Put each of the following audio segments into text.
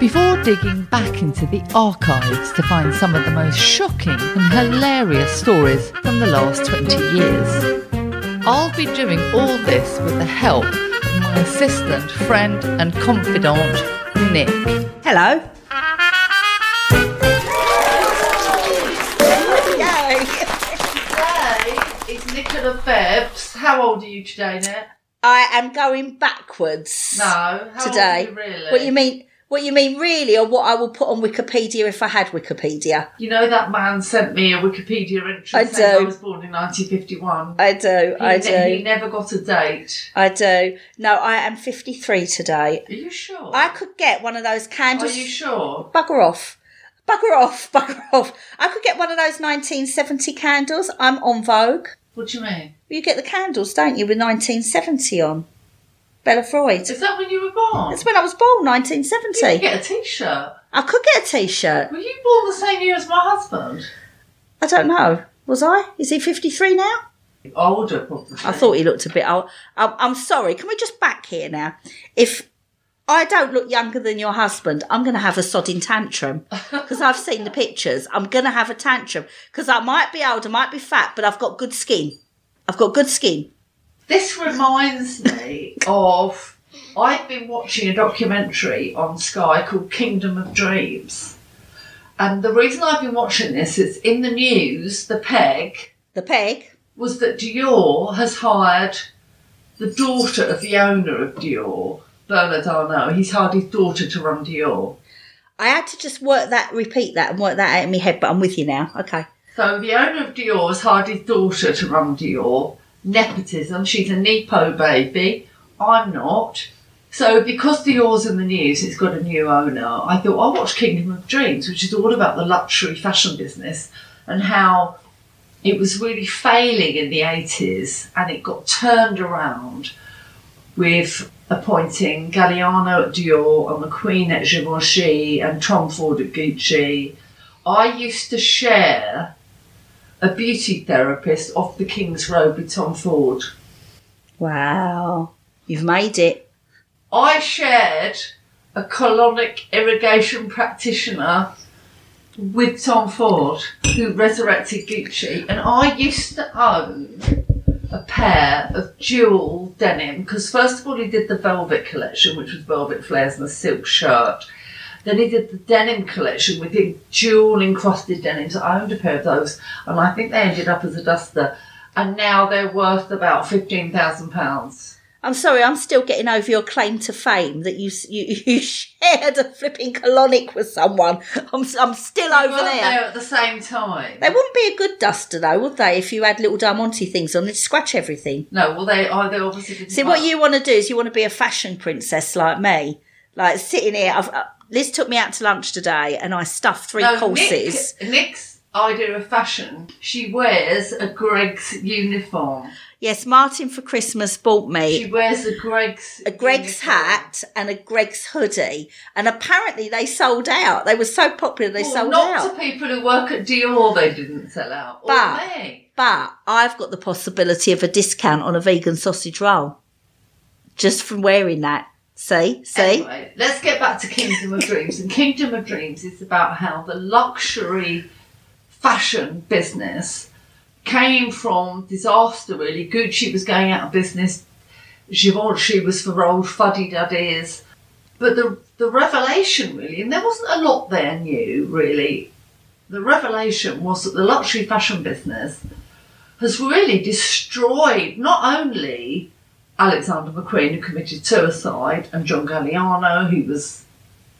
before digging back into the archives to find some of the most shocking and hilarious stories from the last 20 years. I'll be doing all this with the help of my assistant, friend, and confidant, Nick. Hello. Today is Nicola Phelps. How old are you today, Nick? I am going backwards. No, how today. old are you really? What you mean? What you mean, really, or what I will put on Wikipedia if I had Wikipedia? You know that man sent me a Wikipedia entry I saying I was born in 1951. I do. He I ne- do. He never got a date. I do. No, I am fifty-three today. Are you sure? I could get one of those candles. Are you sure? Bugger off. Bugger off. Bugger off. I could get one of those 1970 candles. I'm on Vogue. What do you mean? You get the candles, don't you, with 1970 on? Bella Freud. Is that when you were born? That's when I was born, You 1970. could get a t-shirt. I could get a t-shirt. Were you born the same year as my husband? I don't know. Was I? Is he 53 now? Older, probably. I thought he looked a bit old. I'm, I'm sorry. Can we just back here now? If I don't look younger than your husband, I'm going to have a sodding tantrum because I've seen the pictures. I'm going to have a tantrum because I might be old, I might be fat, but I've got good skin. I've got good skin. This reminds me of. I've been watching a documentary on Sky called Kingdom of Dreams. And the reason I've been watching this is in the news, the peg The peg. was that Dior has hired the daughter of the owner of Dior, Bernard Arnault. He's hired his daughter to run Dior. I had to just work that, repeat that, and work that out in my head, but I'm with you now. Okay. So the owner of Dior has hired his daughter to run Dior. Nepotism. She's a Nepo baby. I'm not. So because the Dior's in the news, it's got a new owner. I thought I'll watch Kingdom of Dreams, which is all about the luxury fashion business and how it was really failing in the 80s and it got turned around with appointing Galliano at Dior and McQueen at Givenchy and Tom Ford at Gucci. I used to share a beauty therapist off the King's Road with Tom Ford. Wow. You've made it. I shared a colonic irrigation practitioner with Tom Ford, who resurrected Gucci, and I used to own a pair of dual denim because first of all he did the velvet collection, which was velvet flares and a silk shirt. Then he did the denim collection with the jewel encrusted denims. I owned a pair of those, and I think they ended up as a duster. And now they're worth about fifteen thousand pounds. I'm sorry, I'm still getting over your claim to fame that you you, you shared a flipping colonic with someone. I'm, I'm still over weren't there. there at the same time. They wouldn't be a good duster though, would they? If you had little Diamante things on, they'd scratch everything. No, well, they oh, they obviously didn't. See, what you want to do is you want to be a fashion princess like me, like sitting here. I've, uh, Liz took me out to lunch today, and I stuffed three no, courses. Nick, Nick's idea of fashion. She wears a Greggs uniform. Yes, Martin for Christmas bought me She wears a Greggs a Greggs uniform. hat and a Greggs hoodie, and apparently they sold out. They were so popular they Well, sold not out. to people who work at Dior. They didn't sell out. But-. But I've got the possibility of a discount on a vegan sausage roll just from wearing that. See, see. Anyway, let's get back to Kingdom of Dreams. And Kingdom of Dreams is about how the luxury fashion business came from disaster, really. Gucci was going out of business, Givenchy was for old fuddy duddies. But the, the revelation, really, and there wasn't a lot there new, really. The revelation was that the luxury fashion business has really destroyed not only Alexander McQueen, who committed suicide, and John Galliano, who was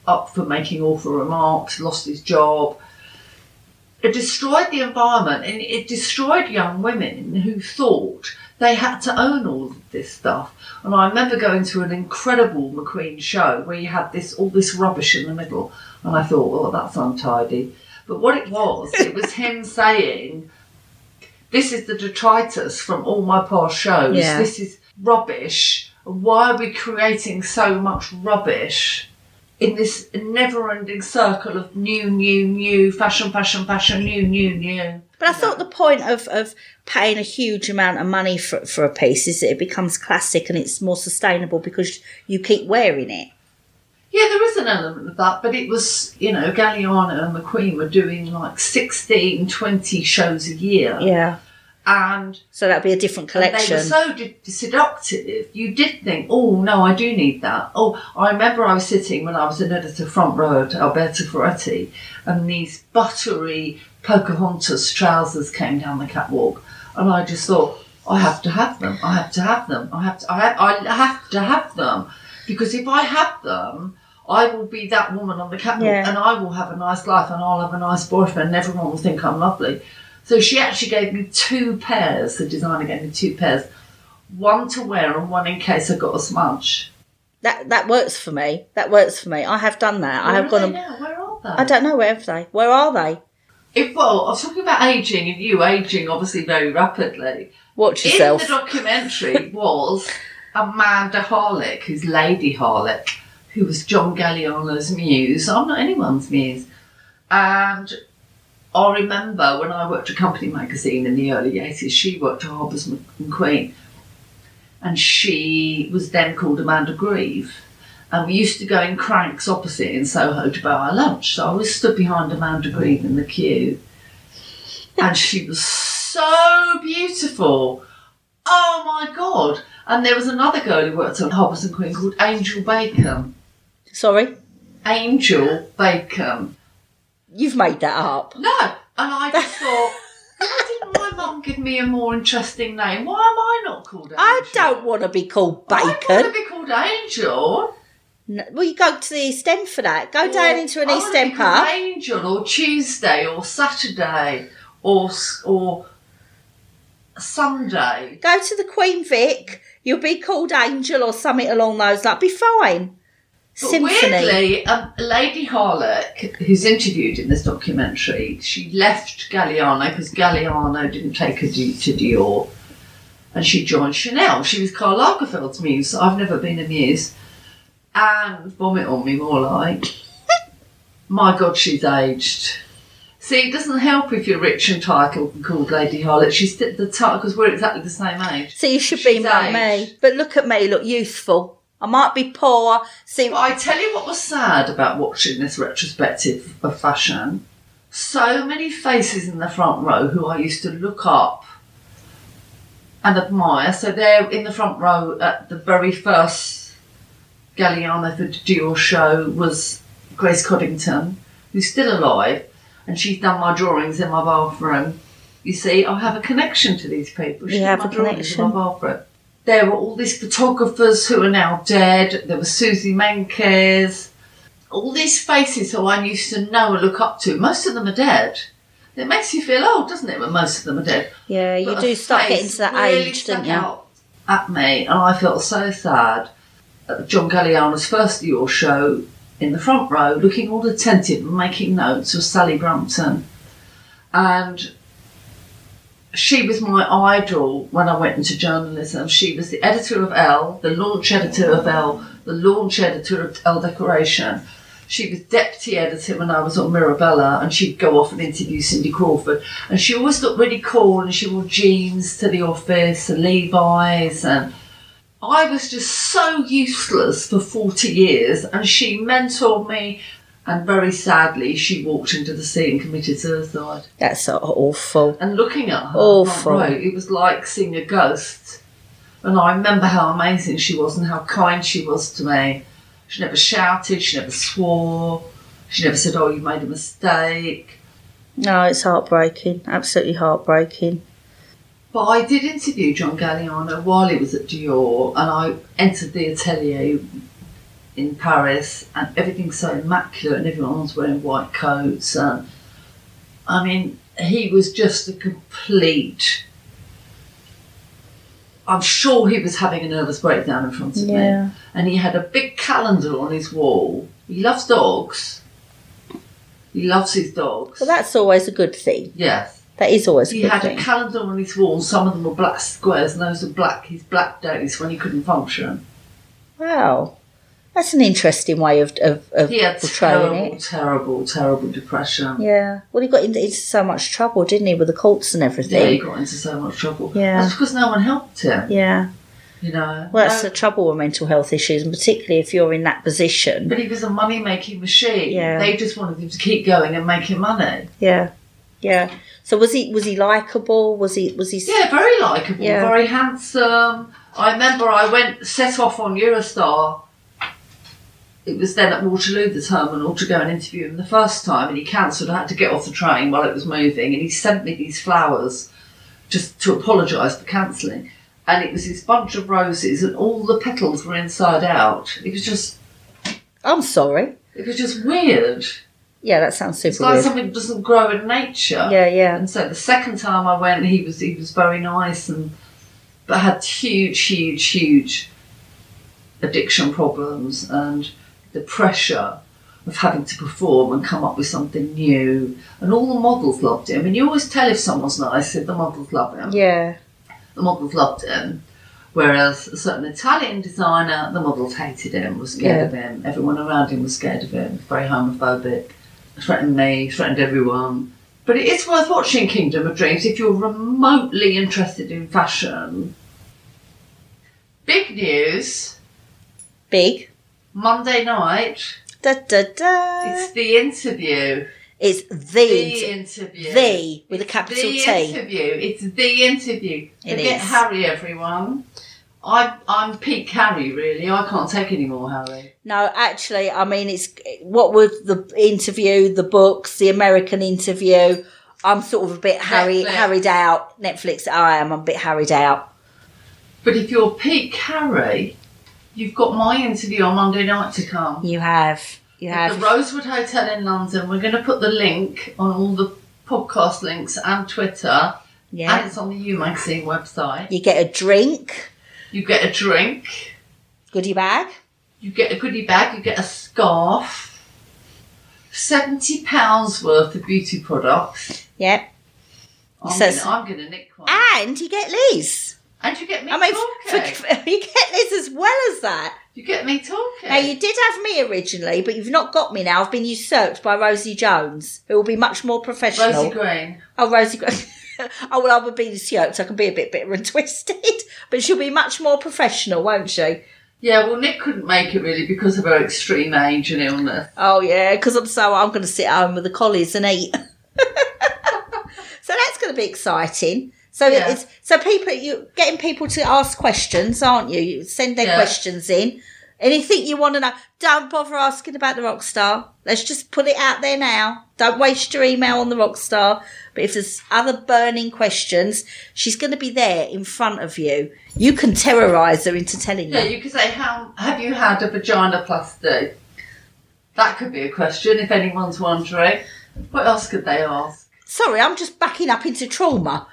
up for making awful remarks, lost his job. It destroyed the environment and it destroyed young women who thought they had to own all of this stuff. And I remember going to an incredible McQueen show where you had this all this rubbish in the middle, and I thought, well, that's untidy. But what it was, it was him saying, this is the detritus from all my past shows. Yeah. This is rubbish. Why are we creating so much rubbish in this never-ending circle of new, new, new fashion, fashion, fashion, new, new, new? But I thought the point of, of paying a huge amount of money for, for a piece is that it becomes classic and it's more sustainable because you keep wearing it. Yeah, there is an element of that, but it was, you know, Galliano and McQueen were doing like 16, 20 shows a year. Yeah. And So that'd be a different And collection. They were so d- seductive. You did think, oh no, I do need that. Oh, I remember I was sitting when I was an editor front row at Alberto Ferretti, and these buttery Pocahontas trousers came down the catwalk, and I just thought, I have to have them. I have to have them. I have to. I have, I have to have them because if I have them. I will be that woman on the catwalk Yeah. and I will have a nice life and I'll have a nice boyfriend and everyone will think I'm lovely. So she actually gave me two pairs, the designer gave me two pairs, one to wear and one in case I got a smudge. that that works for me. That works for me. I have done that. I have are gone. they and-? Where are they? I don't know where are they. Where are they? If, well, I was talking about ageing and you ageing obviously very rapidly. Watch yourself. In the documentary was Amanda Harlech, who's Lady Harlech, who was John Galliano's muse. I'm not anyone's muse. And I remember when I worked at Company Magazine in the early 80s, she worked at Harpers and Queen. And she was then called Amanda Grieve. And we used to go in cranks opposite in Soho to buy our lunch. So I was stood behind Amanda Grieve in the queue. And she was so beautiful. Oh my God. And there was another girl who worked on Harpers and Queen called Angel Bacon. Sorry, Angel Bacon. You've made that up. No. And I just thought, why didn't my mum give me a more interesting name? Why am I not called Angel? I don't want to be called Bacon. I want to be called Angel. No, well, you go to the East End for that. Go down into an I East End pub. Angel or Tuesday or Saturday or or Sunday. Go to the Queen Vic. You'll be called Angel or something along those lines. That'd be fine. But Symphony. weirdly, um, Lady Harlech, who's interviewed in this documentary, she left Galliano because Galliano didn't take her to, to Dior, and she joined Chanel. She was Karl Lagerfeld's muse. I've never been a muse, and vomit on me more like. My God, she's aged. See, it doesn't help if you're rich and titled and called Lady Harlech. She's the title because we're exactly the same age. So you should be She's like me. But look at me, look youthful. I might be poor. See, But I tell you what was sad about watching this retrospective of fashion. So many faces in the front row who I used to look up and admire. So they're in the front row at the very first Galliano for Dior show was Grace Coddington, who's still alive, and she's done my drawings in my bathroom. You see, I have a connection to these people. She You have my a drawings in my bathroom. There were all these photographers who are now dead. There was Suzy Menkes. All these faces who I used to know and look up to. Most of them are dead. It makes you feel old, doesn't it, when most of them are dead? yeah, you But do start getting to that really age, don't you? out At me, and I felt so sad. At John Galliano's first Dior show, in the front row, looking all attentive and making notes, was Sally Brampton, and she was my idol when I went into journalism. She was the editor of Elle, the launch editor of Elle, the launch editor of Elle Decoration. She was deputy editor when I was on Mirabella, and she'd go off and interview Cindy Crawford. And she always looked really cool, and she wore jeans to the office and Levi's, and I was just so useless for 40 years, and she mentored me. And very sadly, she walked into the sea and committed suicide. That's so awful. And looking at her, Awful. row, it was like seeing a ghost. And I remember how amazing she was and how kind she was to me. She never shouted, she never swore, she never said, Oh, you made a mistake. No, it's heartbreaking. Absolutely heartbreaking. But I did interview John Galliano while he was at Dior, and I entered the atelier in Paris, and everything's so immaculate, and everyone's wearing white coats. And I mean, he was just a complete. I'm sure he was having a nervous breakdown in front of me. Yeah. And he had a big calendar on his wall. He loves dogs. He loves his dogs. Well, that's always a good thing. yes. That is always a He had thing. a calendar on his wall. Some of them were black squares, and those were black his black days when he couldn't function. Wow. That's an interesting way of, of, of He had portraying terrible, it. terrible, terrible depression. Yeah. Well, he got into, into so much trouble, didn't he, with the courts and everything? Yeah, he got into so much trouble. Yeah. That's because no one helped him. Yeah. You know. Well, that's No- the trouble with mental health issues, and particularly if you're in that position. but he was a money making machine. Yeah. They just wanted him to keep going and making money. Yeah. Yeah. So was he was he likable? Was he was he? Yeah, very likeable, Yeah. very handsome. I remember I went set off on Eurostar. It was then at Waterloo, the terminal, to go and interview him the first time, and he cancelled. I had to get off the train while it was moving, and he sent me these flowers just to apologise for cancelling. And it was this bunch of roses, and all the petals were inside out. It was just, I'm sorry. it was just weird. Yeah, that sounds super. It's like weird. something that doesn't grow in nature. Yeah, yeah. And so the second time I went, he was he was very nice and but had huge, huge, huge addiction problems and the pressure of having to perform and come up with something new. And all the models loved him. And you always tell if someone's nice if the models love him. Yeah. The models loved him. Whereas a certain Italian designer, the models hated him, was scared Yeah. of him. Everyone around him was scared of him. Very homophobic. Threatened me, threatened everyone. But it is worth watching Kingdom of Dreams if you're remotely interested in fashion. Big news Big. Monday night, Da da da. it's the interview. It's the, The inter- interview. the with a It's capital the T. interview. It's the interview. It Forget is. Harry, everyone. I, I'm peak Harry, really. I can't take any more Harry. No, actually, I mean, it's what was the interview, the books, the American interview. I'm sort of a bit harry, harried out. Netflix, I am a bit harried out. But if you're peak Harry, you've got my interview on Monday night to come. You have, you have. the Rosewood Hotel in London. We're going to put the link on all the podcast links and Twitter. Yeah. And it's on the You Magazine website. you get a drink, You get a drink. goodie bag. You get a goodie bag. You get a scarf. Seventy pounds worth of beauty products. Yep, I'm says- gonna, I'm gonna nick one. and you get Liz. And you get me I mean, talking. for, for- you get this as well as that. you get me talking. Now you did have me originally, but you've not got me now. I've been usurped by Rosie Jones, who will be much more professional. Rosie Green. Oh, Rosie. Gra- oh well, I would be usurped. I can be a bit bitter and twisted, but she'll be much more professional, won't she? Yeah, well, Nick couldn't make it really because of her extreme age and illness. Oh yeah, because I'm so I'm going to sit at home with the collies and eat. so that's going to be exciting. So Yeah. it's so people you getting people to ask questions, aren't you? You send their Yeah. questions in. Anything you want to know, don't bother asking about the rock star. Let's just put it out there now. Don't waste your email on the rock star. But if there's other burning questions, she's going to be there in front of you. You can terrorise her into telling Yeah, you. you could say, "How have you had a vagina plasty?" That could be a question if anyone's wondering. What else could they ask? Sorry, I'm just backing up into trauma.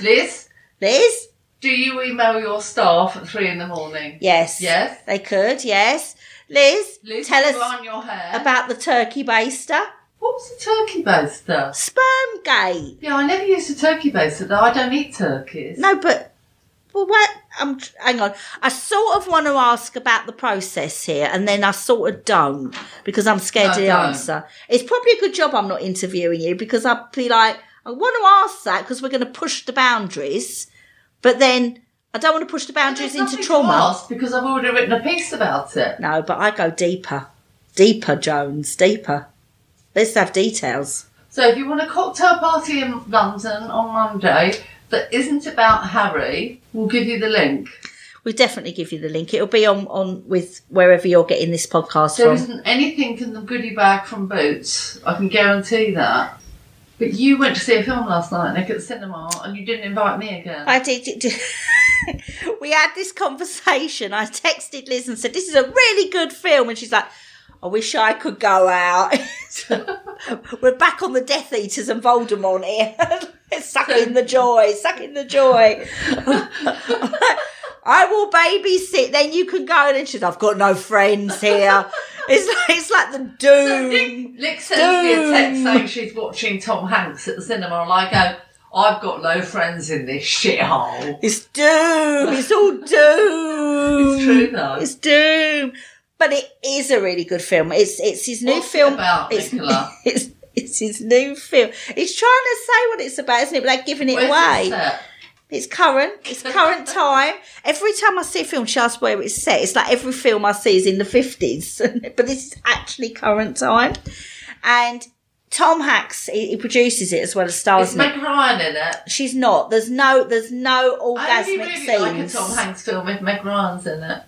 Liz, Liz? do you email your staff at three in the morning? Yes. Yes. They could, yes. Liz, Liz, tell us about the turkey baster. What's a turkey baster? Sperm gate. Yeah, I never used a turkey baster. though. I don't eat turkeys. No, but well, what? I'm hang on. I sort of want to ask about the process here, and then I sort of don't because I'm scared No, of the don't. answer. It's probably a good job I'm not interviewing you because I'd be like, I want to ask that because we're going to push the boundaries, but then I don't want to push the boundaries into trauma. ask because I've already written a piece about it. No, but I go deeper, deeper, Jones, deeper. Let's have details. So if you want a cocktail party in London on Monday that isn't about Harry, we'll give you the link. We definitely give you the link. It'll be on on with wherever you're getting this podcast There from. isn't anything in the goodie bag from Boots. I can guarantee that. But you went to see a film last night, Nick, at the cinema, and you didn't invite me again. I did. did- we had this conversation. I texted Liz and said, "This is a really good film," and she's like, "I wish I could go out." We're back on the Death Eaters and Voldemort here, sucking the joy, sucking the joy. I will babysit. Then you can go. And she's, "I've got no friends here." It's like, it's like the doom. Nick sends me a text saying she's watching Tom Hanks at the cinema, and I go, I've got no friends in this shithole. It's doom. It's all doom. It's true though. It's doom. But it is a really good film. It's it's his new What's it film. about, it's, Nicola? it's it's his new film. He's trying to say what it's about, isn't it? But they're giving it Where's away. it? It's current. It's current time. Every time I see a film, she asks where it's set. It's like every film I see is in the fifties, but this is actually current time. And Tom Hanks, he, he produces it as well as stars Is. Meg Ryan in it? She's not. There's no. There's no I orgasmic really like a. Tom Hanks film if Meg Ryan's in it.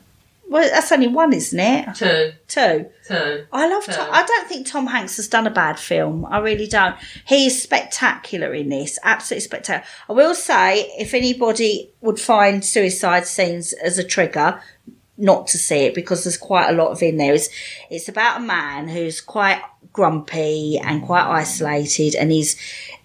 Well, that's only one, isn't it? Two. Two. Two. I love. No. Tom, I don't think Tom Hanks has done a bad film. I really don't. He is spectacular in this. Absolutely spectacular. I will say, if anybody would find suicide scenes as a trigger, not to see it because there's quite a lot of in there. It's, it's about a man who's quite grumpy and quite isolated, and he's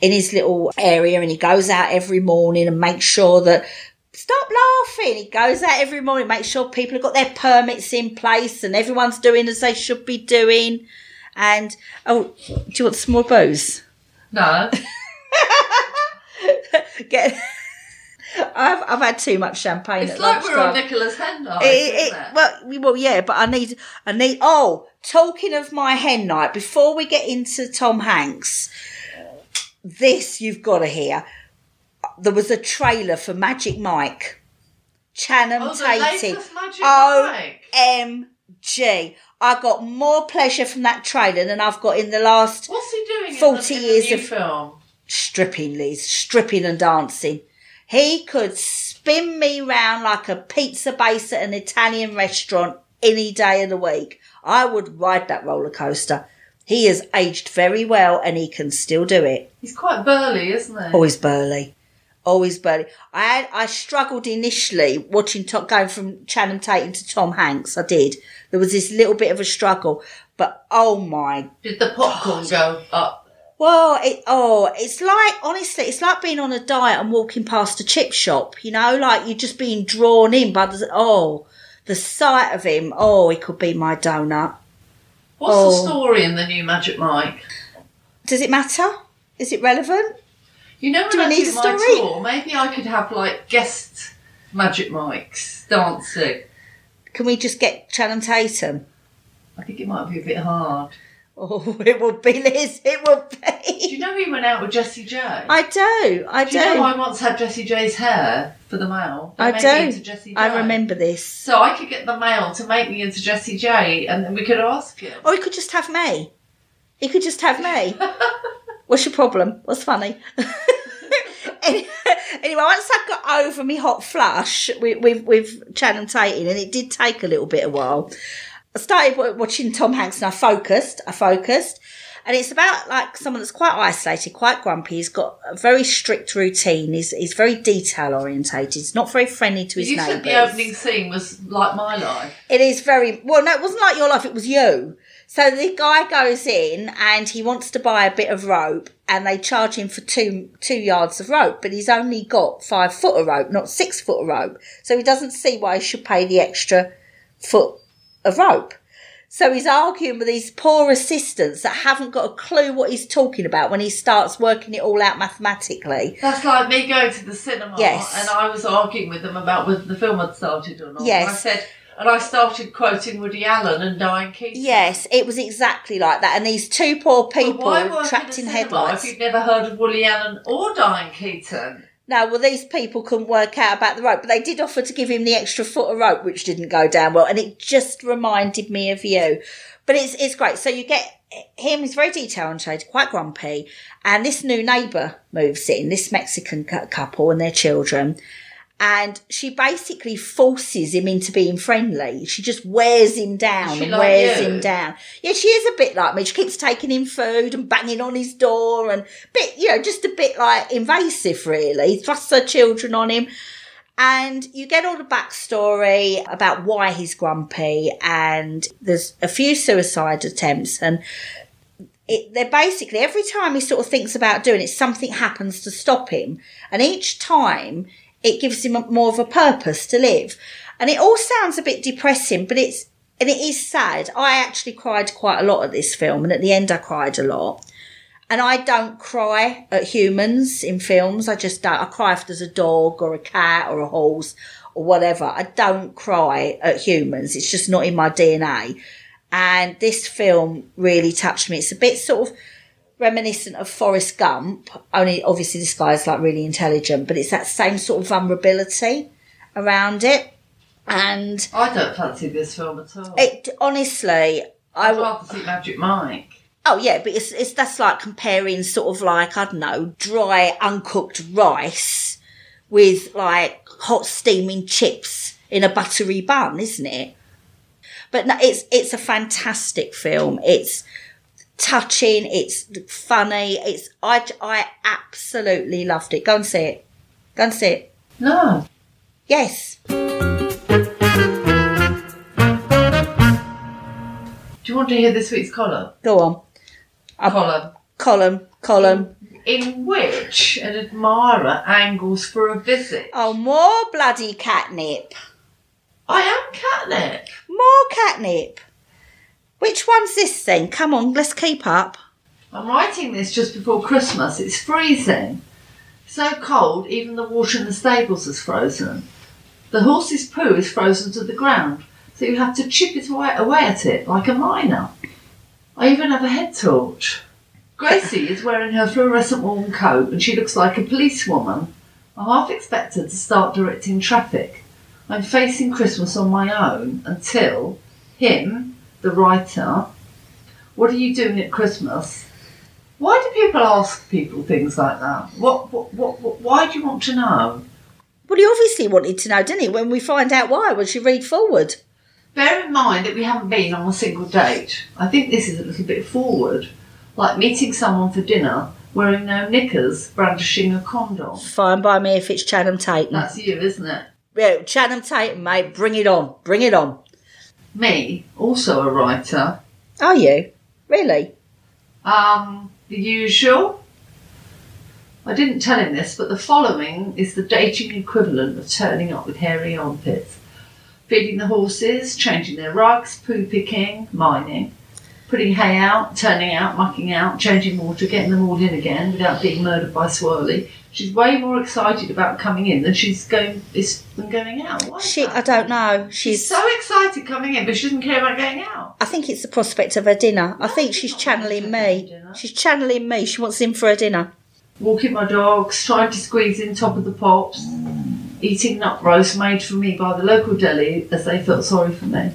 in his little area, and he goes out every morning and makes sure that Stop laughing. He goes out every morning, makes sure people have got their permits in place and everyone's doing as they should be doing. And, oh, do you want some more booze? No. Get. I've, I've had too much champagne It's at like we're on. Nicola's Hen night, It- it- it? well, well, yeah, but I need, I need. Oh, talking of my hen night, before we get into Tom Hanks, this you've got to hear. There was a trailer for Magic Mike, Channing Oh, Tatum. Oh. OMG. I got more pleasure from that trailer than I've got in the last What's he doing 40 in the, in years of- film? stripping, Liz, stripping and dancing. He could spin me round like a pizza base at an Italian restaurant any day of the week. I would ride that roller coaster. He has aged very well and he can still do it. He's quite burly, isn't he? Always burly. Always burly. I I struggled initially watching Top going from Channing Tatum to Tom Hanks. I did. There was this little bit of a struggle, but oh my Did the popcorn go up? well, it oh, it's like honestly, it's like being on a diet and walking past a chip shop. You know, like you're just being drawn in by the oh, the sight of him. Oh, he could be my donut. What's Oh. the story in the new Magic Mike? Does it matter? Is it relevant? You know, when Do I need do a my story? tour, maybe I could have like guest Magic Mikes dancing. Can we just get Channing Tatum? I think it might be a bit hard. Oh, it would be Liz. It would be Do you know he went out with Jessie J? I do. I do do. you know I once had Jessie J's hair for the mail? I do. me into Jessie J. I remember this. So I could get the mail to make me into Jessie J, and then we could ask him. Or he could just have me. He could just have me. What's your problem? What's funny? Any- anyway, once I got over my hot flush with, with, with Channing Tatum, and it did take a little bit of while, I started watching Tom Hanks and I focused. I focused. And it's about like someone that's quite isolated, quite grumpy. He's got a very strict routine. He's, he's very detail orientated. He's not very friendly to his You neighbours. You said the opening scene was like my life. It is very well. No, it wasn't like your life. It was you. So the guy goes in and he wants to buy a bit of rope, and they charge him for two two yards of rope, but he's only got five foot of rope, not six foot of rope. So he doesn't see why he should pay the extra foot of rope. So he's arguing with these poor assistants that haven't got a clue what he's talking about when he starts working it all out mathematically. That's like me going to the cinema, Yes. and I was arguing with them about whether the film had started or not. Yes. And I said, and I started quoting Woody Allen and Diane Keaton. Yes, it was exactly like that. And these two poor people trapped in, in headlights. If you've never heard of Woody Allen or Diane Keaton, No, well, these people couldn't work out about the rope, but they did offer to give him the extra foot of rope, which didn't go down well, and it just reminded me of you. But it's it's great. So you get him; he's very detail oriented, quite grumpy, and this new neighbour moves in, this Mexican couple and their children, and she basically forces him into being friendly. She just wears him down and like wears you? him down. Yeah, she is a bit like me. She keeps taking him food and banging on his door and bit, you know, just a bit like invasive, really. Thrusts her children on him. And you get all the backstory about why he's grumpy, and there's a few suicide attempts, and it, they're basically every time he sort of thinks about doing it, something happens to stop him, and each time it gives him more of a purpose to live. And it all sounds a bit depressing, but it's and it is sad. I actually cried quite a lot at this film, and at the end, I cried a lot. And I don't cry at humans in films. I just don't. I cry if there's a dog or a cat or a horse or whatever. I don't cry at humans. It's just not in my DNA. And this film really touched me. It's a bit sort of reminiscent of Forrest Gump, only obviously this guy's like really intelligent, but it's that same sort of vulnerability around it. And I don't fancy this film at all. it honestly, I I'd rather see Magic Mike. Oh yeah, but it's it's that's like comparing sort of like I don't know dry uncooked rice with like hot steaming chips in a buttery bun, isn't it? But no, it's it's a fantastic film. It's touching. It's funny. It's I I absolutely loved it. Go and see it. Go and see it. No. Yes. Do you want to hear this week's column? Go on. Column. Column. Column. In which an admirer angles for a visit. Oh, more bloody catnip. I am catnip. More catnip. Which one's this then? Come on, let's keep up. I'm writing this just before Christmas. It's freezing. So cold, even the water in the stables is frozen. The horse's poo is frozen to the ground, so you have to chip it away, away at it like a miner. I even have a head torch. Gracie is wearing her fluorescent warm coat and she looks like a policewoman. I half expect her to start directing traffic. I'm facing Christmas on my own until him, the writer, what are you doing at Christmas? Why do people ask people things like that? What, what, what, what why do you want to know? Well, he obviously wanted to know, didn't he? When we find out why, once you read forward. Bear in mind that we haven't been on a single date. I think this is a little bit forward, like meeting someone for dinner, wearing no knickers, brandishing a condom. Fine by me if it's Channing Tatum. That's you, isn't it? Yeah, Channing Tatum, mate, bring it on. Bring it on. Me, also a writer. Are you? Really? Um, the usual. I didn't tell him this, but the following is the dating equivalent of turning up with hairy armpits. Feeding the horses, changing their rugs, poo picking, mining, putting hay out, turning out, mucking out, changing water, getting them all in again without being murdered by Swirly. She's way more excited about coming in than she's going is than going out. Why She? I don't know. She's She's. so excited coming in, but she doesn't care about going out. I think it's the prospect of her dinner. I think she's channeling me. She's channeling me. She wants him for her dinner. Walking my dogs, trying to squeeze in top of the pops, eating nut roast made for me by the local deli as they felt sorry for me.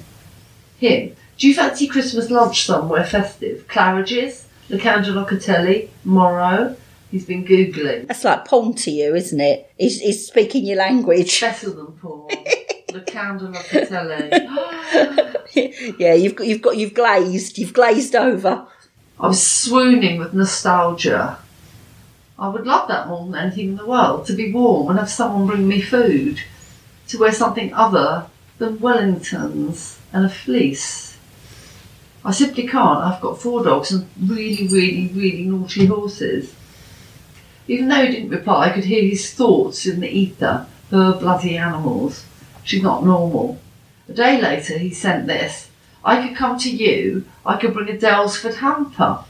Him. Do you fancy Christmas lunch somewhere festive? Claridge's, Locanda Locatelli, Moro. He's been googling. That's like porn to you, isn't it? He's, he's speaking your language. Better than Paul. Locanda Locatelli. yeah, you've got, you've got, you've glazed, you've glazed over. I was swooning with nostalgia. I would love that more than anything in the world to be warm and have someone bring me food, to wear something other than Wellingtons and a fleece. I simply can't. I've got four dogs and really, really, really naughty horses. Even though he didn't reply, I could hear his thoughts in the ether. Her bloody animals. She's not normal. A day later, he sent this. I could come to you. I could bring a Daylesford hamper.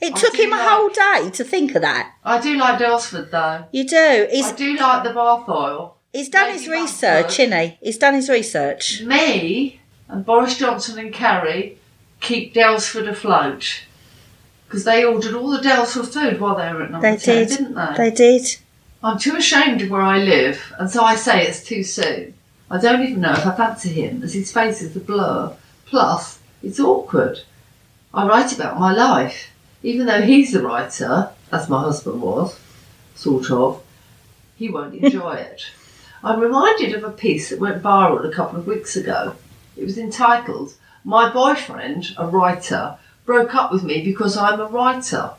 It I took him a like- whole day to think of that. I do like Daylesford though. You do. He's I do like the bath oil. he's done his research, isn't he? He's done his research. Me and Boris Johnson and Carrie keep Daylesford afloat. Because they ordered all the Daylesford food while they were at number They 10, did. didn't they? They did. I'm too ashamed of where I live, and so I say it's too soon. I don't even know if I fancy him, as his face is a blur. Plus, it's awkward. I write about my life, even though he's the writer, as my husband was, sort of. He won't enjoy it. I'm reminded of a piece that went viral a couple of weeks ago. It was entitled, My Boyfriend, a Writer, Broke Up With Me Because I'm a Writer.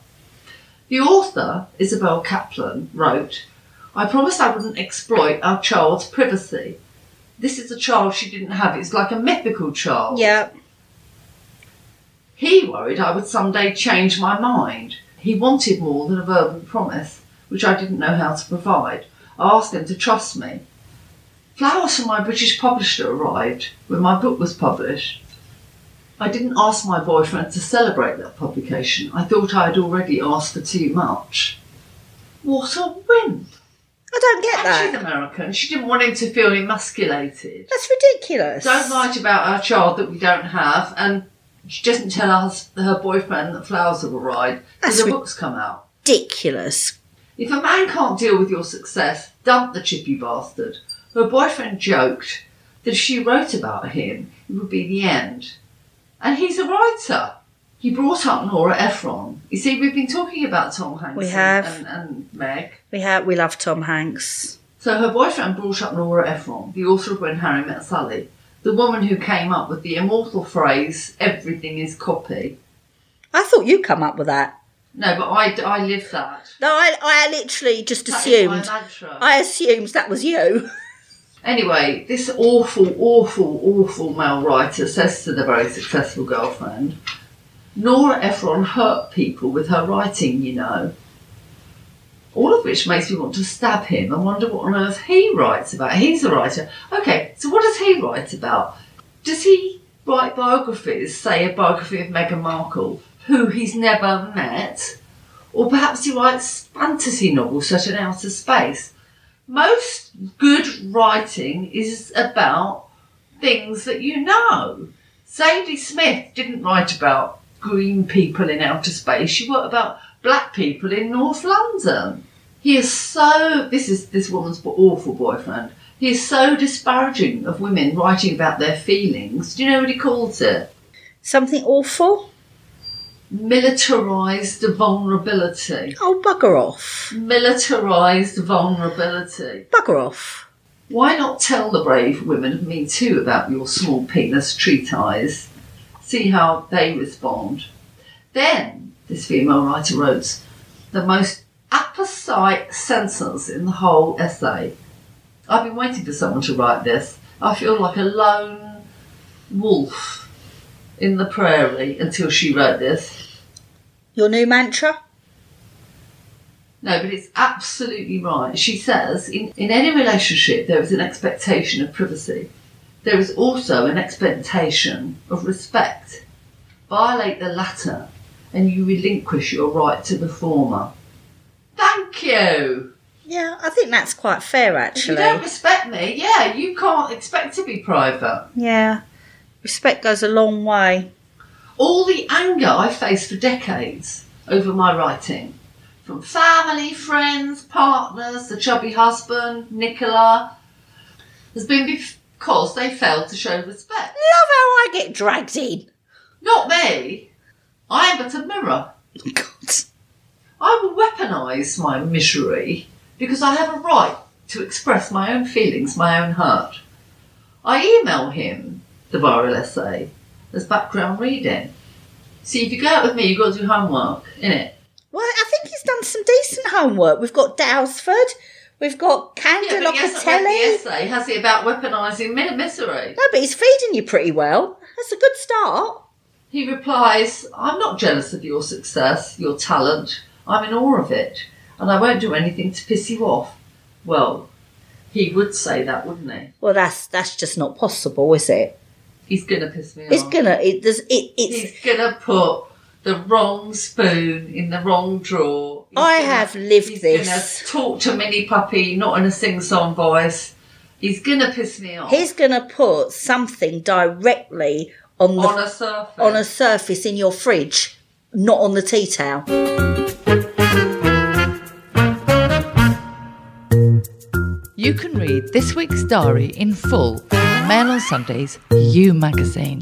The author, Isabel Kaplan, wrote, I promised I wouldn't exploit our child's privacy. This is a child she didn't have. It's like a mythical child. Yeah. He worried I would someday change my mind. He wanted more than a verbal promise, which I didn't know how to provide. I asked him to trust me. Flowers from my British publisher arrived when my book was published. I didn't ask my boyfriend to celebrate that publication. I thought I had already asked for too much. What a wimp! I don't get And she's. American. She didn't want him to feel emasculated. That's ridiculous. Don't write about our child that we don't have, and she doesn't tell us her boyfriend that flowers have arrived That's because the ri- books come out. ridiculous. If a man can't deal with your success, dump the chippy bastard. Her boyfriend joked that if she wrote about him, it would be the end. And he's a writer. He brought up Nora Ephron. You see, we've been talking about Tom Hanks We have. And, and Meg. We have we love Tom Hanks. So her boyfriend brought up Nora Ephron, the author of When Harry Met Sally, the woman who came up with the immortal phrase, everything is copy. I thought you'd come up with that. No, but I, I live that. No, I, I literally just That assumed. mantra. I assumed that was you. Anyway, this awful, awful, awful male writer says to the very successful girlfriend, Nora Ephron hurt people with her writing, you know. All of which makes me want to stab him and wonder what on earth he writes about. He's a writer. Okay, so what does he write about? Does he write biographies, say a biography of Meghan Markle, who he's never met? Or perhaps he writes fantasy novels set in outer space? Most good writing is about things that you know. Zadie Smith didn't write about green people in outer space. She wrote about black people in North London. He is so. This is this woman's awful boyfriend. He is so disparaging of women writing about their feelings. Do you know what he calls it? Something awful? Militarized vulnerability. Oh, bugger off. Militarized vulnerability. Bugger off. Why not tell the brave women of Me Too about your small penis treatise? See how they respond. Then, this female writer wrote the most apposite sentence in the whole essay. I've been waiting for someone to write this. I feel like a lone wolf in the prairie until she wrote this. Your new mantra? No, but it's absolutely right. She says in, in any relationship there is an expectation of privacy. There is also an expectation of respect. Violate the latter and you relinquish your right to the former. Thank you. Yeah, I think that's quite fair actually. If you don't respect me, yeah, you can't expect to be private. Yeah. Respect goes a long way. all the anger I faced for decades over my writing. From family, friends, partners, the chubby husband, Nicola, has been because they failed to show respect. Love how I get dragged in. Not me. I am but a mirror. God. I will weaponise my misery because I have a right to express my own feelings, my own hurt. I email him the viral essay as background reading. See, if you go out with me, you've got to do homework, innit? Well, I think he's done some decent homework. We've got Daylesford, we've got Yeah, Candle but he hasn't read the Locatelli. essay, has he, about weaponising mi- misery? No, but he's feeding you pretty well. That's a good start. He replies, I'm not jealous of your success, your talent. I'm in awe of it, and I won't do anything to piss you off. Well, he would say that, wouldn't he? Well, that's that's just not possible, is it? He's gonna piss me It's off. gonna. It does. It, it's. He's gonna put the wrong spoon in the wrong drawer. He's I gonna- have lived he's this. gonna talk to Minnie Puppy, not in a sing-song voice. He's gonna piss me off. He's gonna put something directly on the on a surface. on a surface in your fridge, not on the tea towel. You can read this week's diary in full in Mail on Sundays You magazine.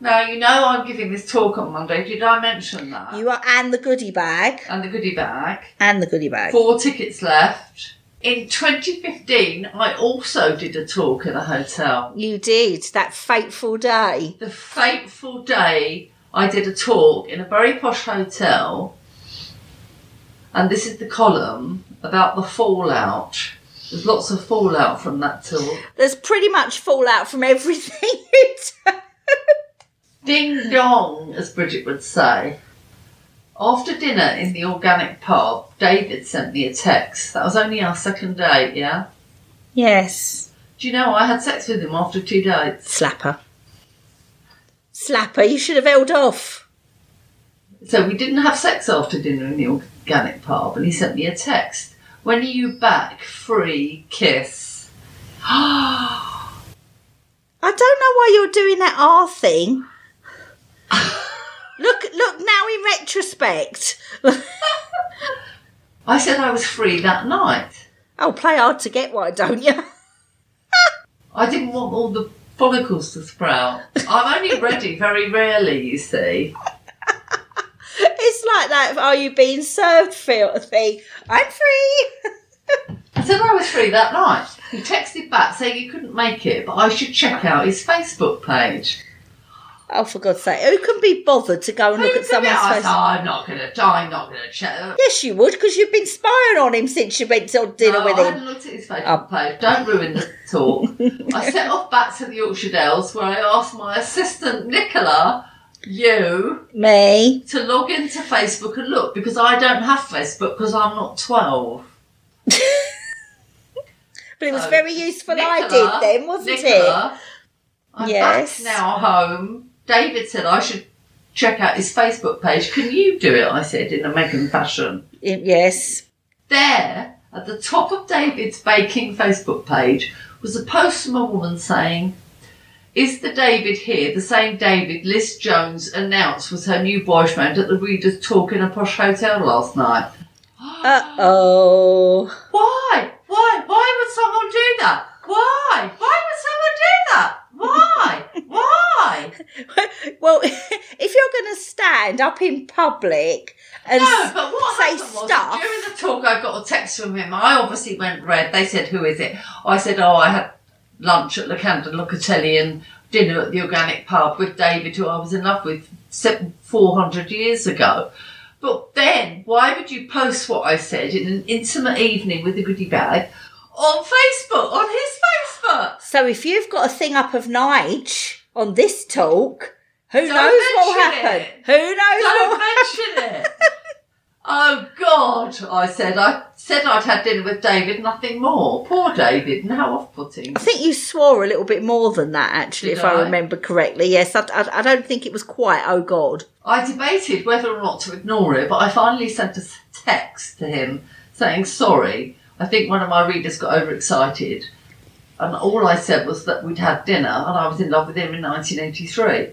Now you know I'm giving this talk on Monday. Did I mention that? You are and the goodie bag and the goodie bag. and the goodie bag. Four tickets left. In 2015, I also did a talk in a hotel. You did that fateful day. The fateful day I did a talk in a very posh hotel, and this is the column about the fallout. There's lots of fallout from that talk. There's pretty much fallout from everything. you do. Ding dong, as Bridget would say. After dinner in the organic pub, David sent me a text. That was only our second date, yeah? yes. Do you know I had sex with him after two dates? Slapper. Slapper, you should have held off. So we didn't have sex after dinner in the organic pub, and he sent me a text. When are you back? Free kiss. I don't know why you're doing that R thing. look, look now in retrospect. I said I was free that night. oh, play hard to get, why don't you? I didn't want all the follicles to sprout. I'm only ready very rarely, you see. It's like that. Are oh, you being served? Feel thing. I'm free. I said I was free that night. He texted back saying he couldn't make it, but I should check out his Facebook page. Oh, for God's sake! Who can be bothered to go and look at someone's I face? said, I'm not gonna. I'm not gonna check. Yes, you would, because you've been spying on him since you went to dinner No, with I him. hadn't looked at his Facebook Oh. page. Don't ruin the talk. I set off back to the Yorkshire Dales where I asked my assistant Nicola, you, Me. to log into Facebook and look because I don't have Facebook because I'm not 12. But it was So, very useful I did then, wasn't it? I'm Yes. back now home. David said I should check out his Facebook page. Can you do it? I said in a Megan fashion. Yes. There, at the top of David's baking Facebook page, was a post from a woman saying, Is the David here the same David Liz Jones announced was her new boyfriend at the Reader's Talk in a posh hotel last night? Uh oh. Why? Why? Why would someone do that? Why? Why would someone do that? Why? Why? well, if you're going to stand up in public and No, but what say stuff, during the talk, I got a text from him. I obviously went red. They said, "Who is it?" I said, "Oh, I had lunch at Locanda Locatelli and dinner at the organic pub with David, who I was in love with seven, 400 years ago." But then, why would you post what I said in an intimate evening with a goodie bag on Facebook, on his Facebook? so if you've got a thing up of Nige on this talk, who Don't knows what will happen? it. Who knows Don't mention it. Oh God! I said I said I'd had dinner with David, nothing more. Poor David, and how off-putting. I think you swore a little bit more than that, actually, Did if I? I? remember correctly. Yes, I, I, I don't think it was quite. Oh God! I debated whether or not to ignore it, but I finally sent a text to him saying sorry. I think one of my readers got overexcited, and all I said was that we'd had dinner and I was in love with him in 1983.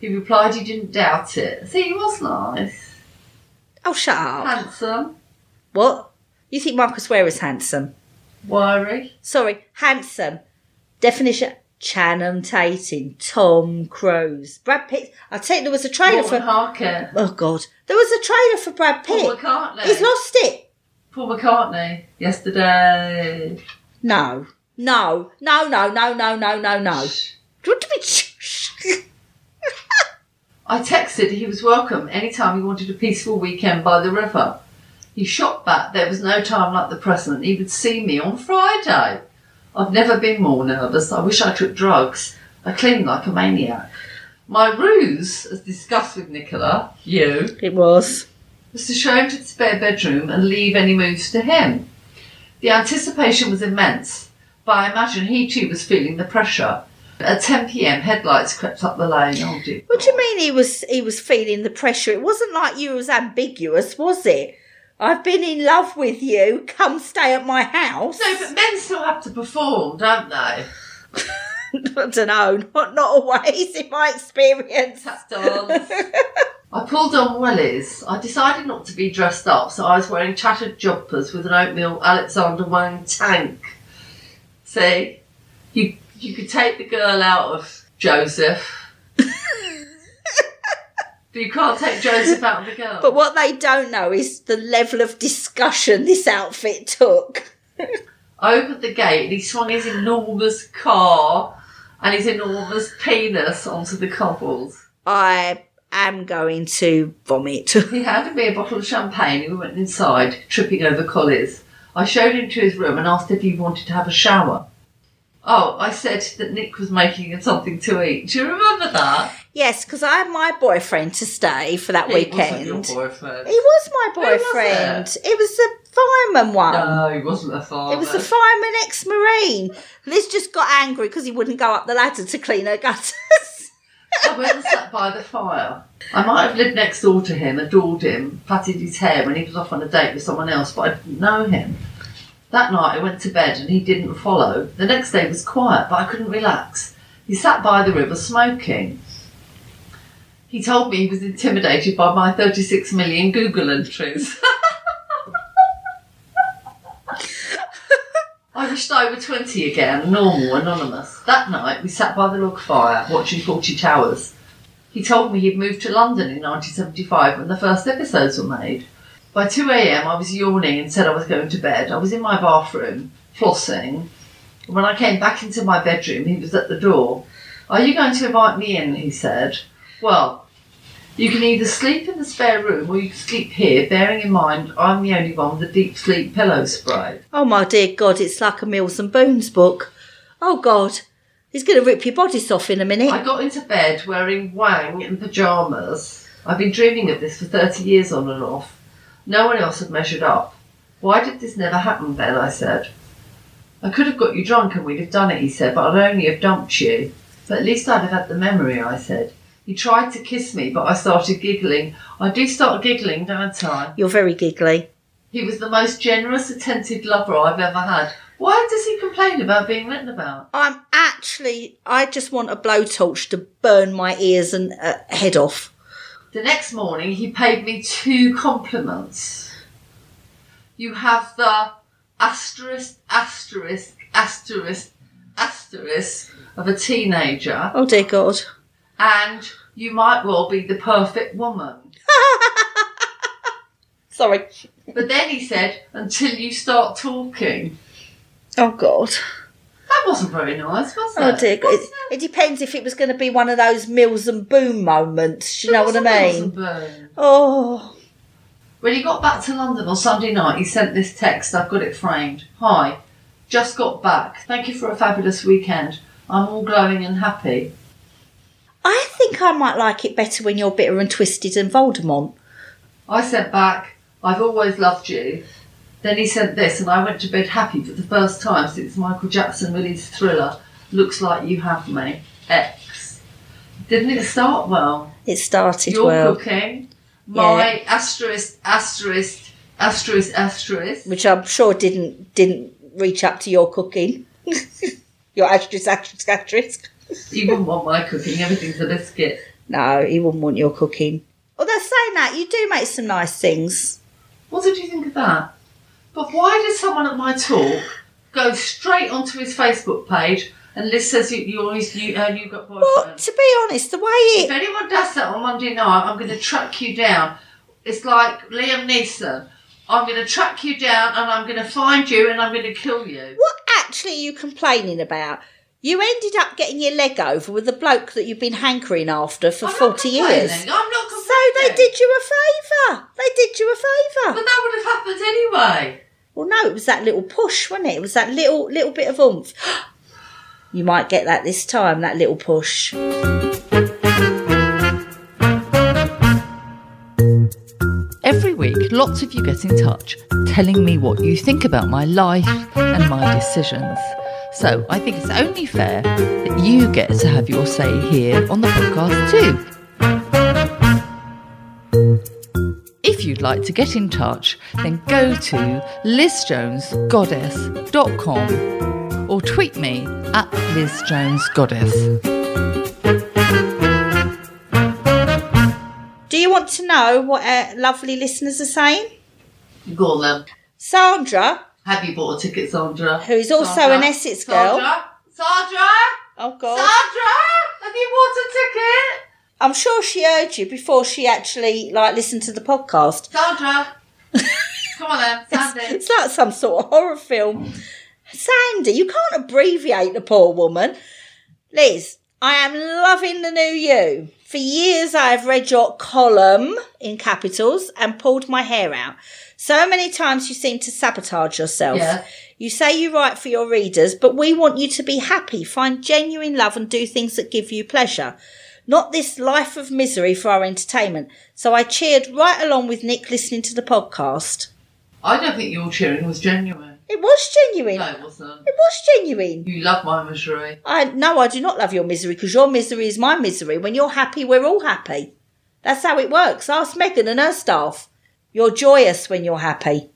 He replied he didn't doubt it. See, he was nice, Oh, shut up! handsome, What? You think Marcus Ware is handsome? wiry. Sorry, handsome. Definition: Channing Tatum, Tom Cruise, Brad Pitt. I you, there was a trailer Morton for. Harker. Oh God, there was a trailer for Brad Pitt. Paul McCartney. He's lost it. Paul McCartney yesterday. No, no, no, no, no, no, no, no, no. What do you mean? shh, shh? I texted he was welcome anytime he wanted a peaceful weekend by the river. He shot back there was no time like the present. He would see me on Friday. I've never been more nervous. I wish I took drugs. I clean like a maniac. My ruse, as discussed with Nicola, you, It was. was to show him to the spare bedroom and leave any moves to him. The anticipation was immense, but I imagine he too was feeling the pressure. At 10 pm, headlights crept up the lane. Oh dear. What do you mean he was he was feeling the pressure? It wasn't like you was ambiguous, was it? I've been in love with you. Come stay at my house. No, but men still have to perform, don't they? I don't know. Not not always in my experience. Tap dance. I pulled on wellies. I decided not to be dressed up, so I was wearing tattered jumpers with an oatmeal Alexander Wang tank. See, you you could take the girl out of Joseph, but you can't take Joseph out of the girl. But what they don't know is the level of discussion this outfit took. I opened the gate and he swung his enormous car and his enormous penis onto the cobbles. I am going to vomit. He handed me a bottle of champagne and we went inside, tripping over collies. I showed him to his room and asked if he wanted to have a shower. Oh, I said that Nick was making something to eat. Do you remember that? Yes, because I had my boyfriend to stay for that He weekend. wasn't your boyfriend. He was my Who was boyfriend. it? was the fireman one. No, he wasn't a father. It was the fireman ex-marine. Liz just got angry because he wouldn't go up the ladder to clean her gutters. I went and sat by the fire. I might have lived next door to him, adored him, patted his hair when he was off on a date with someone else, but I didn't know him. That night I went to bed and he didn't follow. The next day was quiet, but I couldn't relax. He sat by the river smoking. He told me he was intimidated by my 36 million Google entries. I wished I were 20 again, normal, anonymous. That night we sat by the log fire watching Fawlty Towers. He told me he'd moved to London in 1975 when the first episodes were made. By 2am I was yawning and said I was going to bed. I was in my bathroom, flossing. When I came back into my bedroom, he was at the door. Are you going to invite me in? He said. Well, you can either sleep in the spare room or you can sleep here, bearing in mind I'm the only one with a deep sleep pillow spray. oh my dear God, it's like a Mills and Boons book. Oh God, he's going to rip your bodice off in a minute. I got into bed wearing wang and pyjamas. I've been dreaming of this for 30 years on and off. No one else had measured up. Why did this never happen then? I said. I could have got you drunk and we'd have done it, he said, but I'd only have dumped you. But at least I'd have had the memory, I said. He tried to kiss me, but I started giggling. I do start giggling, don't I? You're very giggly. He was the most generous, attentive lover I've ever had. Why does he complain about being written about? I'm actually, I just want a blowtorch to burn my ears and uh, head off. The next morning, he paid me two compliments. You have the asterisk, asterisk, asterisk, asterisk of a teenager, Oh dear God. and you might well be the perfect woman. Sorry. But then he said, until you start talking. Oh God. That wasn't very nice, was it? Oh dear It, it depends if it was going to be one of those Mills and Boon moments. You know what I mean? mean? Oh. When he got back to London on Sunday night, he sent this text. I've got it framed. Hi, just got back. Thank you for a fabulous weekend. I'm all glowing and happy. I think I might like it better when you're bitter and twisted and Voldemort. I sent back, I've always loved you. Then he sent this, and I went to bed happy for the first time since Michael Jackson released Thriller. Looks like you have me. X. Didn't it start well? It started You're well, cooking. My asterisk, asterisk, asterisk, asterisk. which I'm sure didn't didn't reach up to your cooking. your asterisk, asterisk, asterisk. You wouldn't want my cooking, everything's a biscuit. No, he wouldn't want your cooking. Although saying that, you do make some nice things. What did you think of that? But why did someone at my talk go straight onto his Facebook page and Liz says you, you're his new, uh, new got boyfriend? Well, to be honest, the way If anyone does that on Monday night, I'm going to track you down. It's like Liam Neeson. I'm going to track you down and I'm going to find you and I'm going to kill you. what actually are you complaining about? You ended up getting your leg over with the bloke that you've been hankering after for I'm not 40 years. I'm not So complaining. they did you a favour. They did you a favour. But that would have happened anyway. Well, no, it was that little push, wasn't it? It was that little little bit of oomph. You might get that this time, that little push. Every week, lots of you get in touch telling me what you think about my life and my decisions. So I think it's only fair that you get to have your say here on the podcast too. If you'd like to get in touch, then go to lizjonesgoddess.com or tweet me at lizjonesgoddess. Do you want to know what our lovely listeners are saying? Go on then. Sandra, Have you bought a ticket, Sandra? who is also Sandra? an Essex girl. Sandra? Sandra? Oh God. Sandra? Have you bought a ticket? I'm sure she heard you before she actually like listened to the podcast. Sandra? Come on then, Sandy. It's like some sort of horror film. Sandy, you can't abbreviate the poor woman. Liz, I am loving the new you. For years I have read your column in capitals and pulled my hair out. So many times you seem to sabotage yourself. Yeah. You say you write for your readers, but we want you to be happy, find genuine love and do things that give you pleasure. Not this life of misery for our entertainment. So I cheered right along with Nick listening to the podcast. I don't think your cheering was genuine. It was genuine. No, it wasn't. It was genuine. You love my misery. I no, I do not love your misery because your misery is my misery. When you're happy, we're all happy. That's how it works. Ask Megan and her staff. You're joyous when you're happy.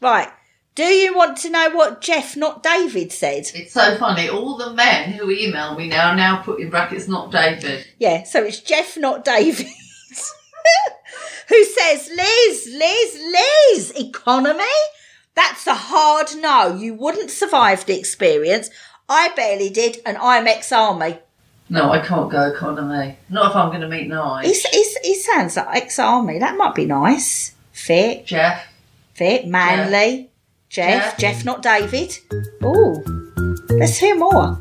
Right. Do you want to know what Jeff, not David, said? It's so funny. All the men who email me now now put in brackets not David. Yeah, so it's Jeff, not David. Who says, Liz, Liz, Liz, economy? That's a hard no. You wouldn't survive the experience. I barely did, and I'm ex army. No, I can't go economy. Not if I'm going to meet Nye. He, he, he sounds like ex army. That might be nice. Fit, Jeff. fit, manly. Jeff, Jeff. Jeff, not David. Oh, let's hear more.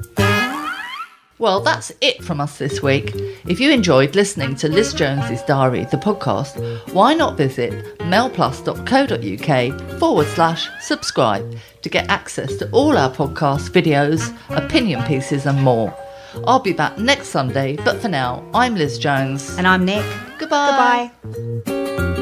Well, that's it from us this week. If you enjoyed listening to Liz Jones's Diary, the podcast, why not visit mailplus.co.uk forward slash subscribe to get access to all our podcasts, videos, opinion pieces, and more. I'll be back next Sunday, but for now, I'm Liz Jones. And I'm Nick. Goodbye. Goodbye.